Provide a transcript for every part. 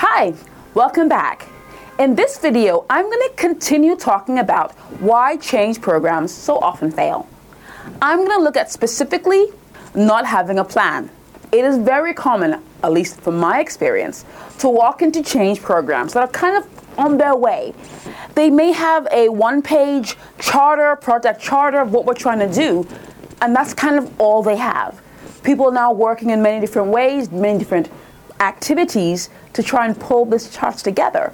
Hi, welcome back. In this video, I'm going to continue talking about why change programs so often fail. I'm going to look at specifically not having a plan. It is very common, at least from my experience, to walk into change programs that are kind of on their way. They may have a one page charter, project charter of what we're trying to do, and that's kind of all they have. People are now working in many different ways, many different activities to try and pull this charts together.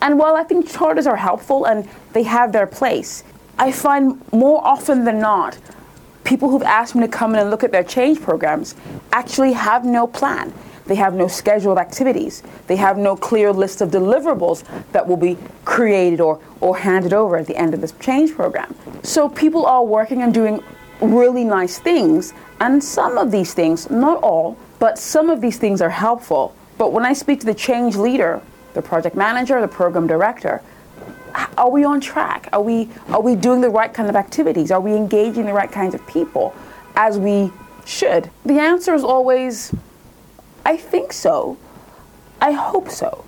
And while I think charters are helpful and they have their place, I find more often than not, people who've asked me to come in and look at their change programs actually have no plan. They have no scheduled activities. They have no clear list of deliverables that will be created or, or handed over at the end of this change program. So people are working and doing really nice things, and some of these things, not all, but some of these things are helpful. But when I speak to the change leader, the project manager, the program director, are we on track? Are we are we doing the right kind of activities? Are we engaging the right kinds of people as we should? The answer is always I think so. I hope so.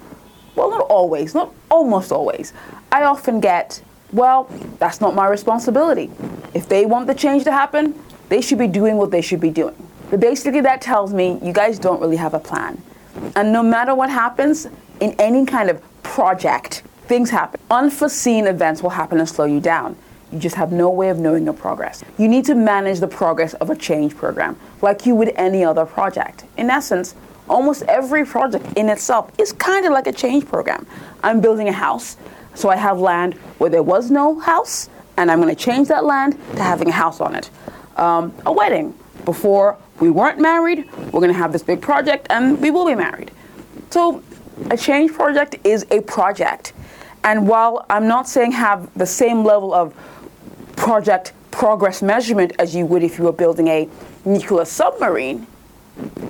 Well, not always, not almost always. I often get, well, that's not my responsibility. If they want the change to happen, they should be doing what they should be doing. But basically, that tells me you guys don't really have a plan. And no matter what happens in any kind of project, things happen. Unforeseen events will happen and slow you down. You just have no way of knowing your progress. You need to manage the progress of a change program like you would any other project. In essence, almost every project in itself is kind of like a change program. I'm building a house, so I have land where there was no house, and I'm going to change that land to having a house on it. Um, a wedding. Before we weren't married, we're going to have this big project, and we will be married. So, a change project is a project. And while I'm not saying have the same level of project progress measurement as you would if you were building a nuclear submarine,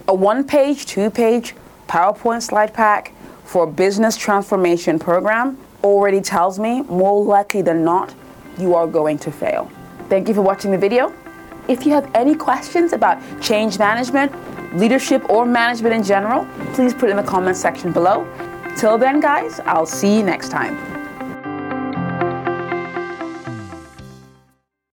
a one page, two page PowerPoint slide pack for a business transformation program already tells me more likely than not you are going to fail. Thank you for watching the video. If you have any questions about change management, leadership, or management in general, please put it in the comments section below. Till then, guys, I'll see you next time.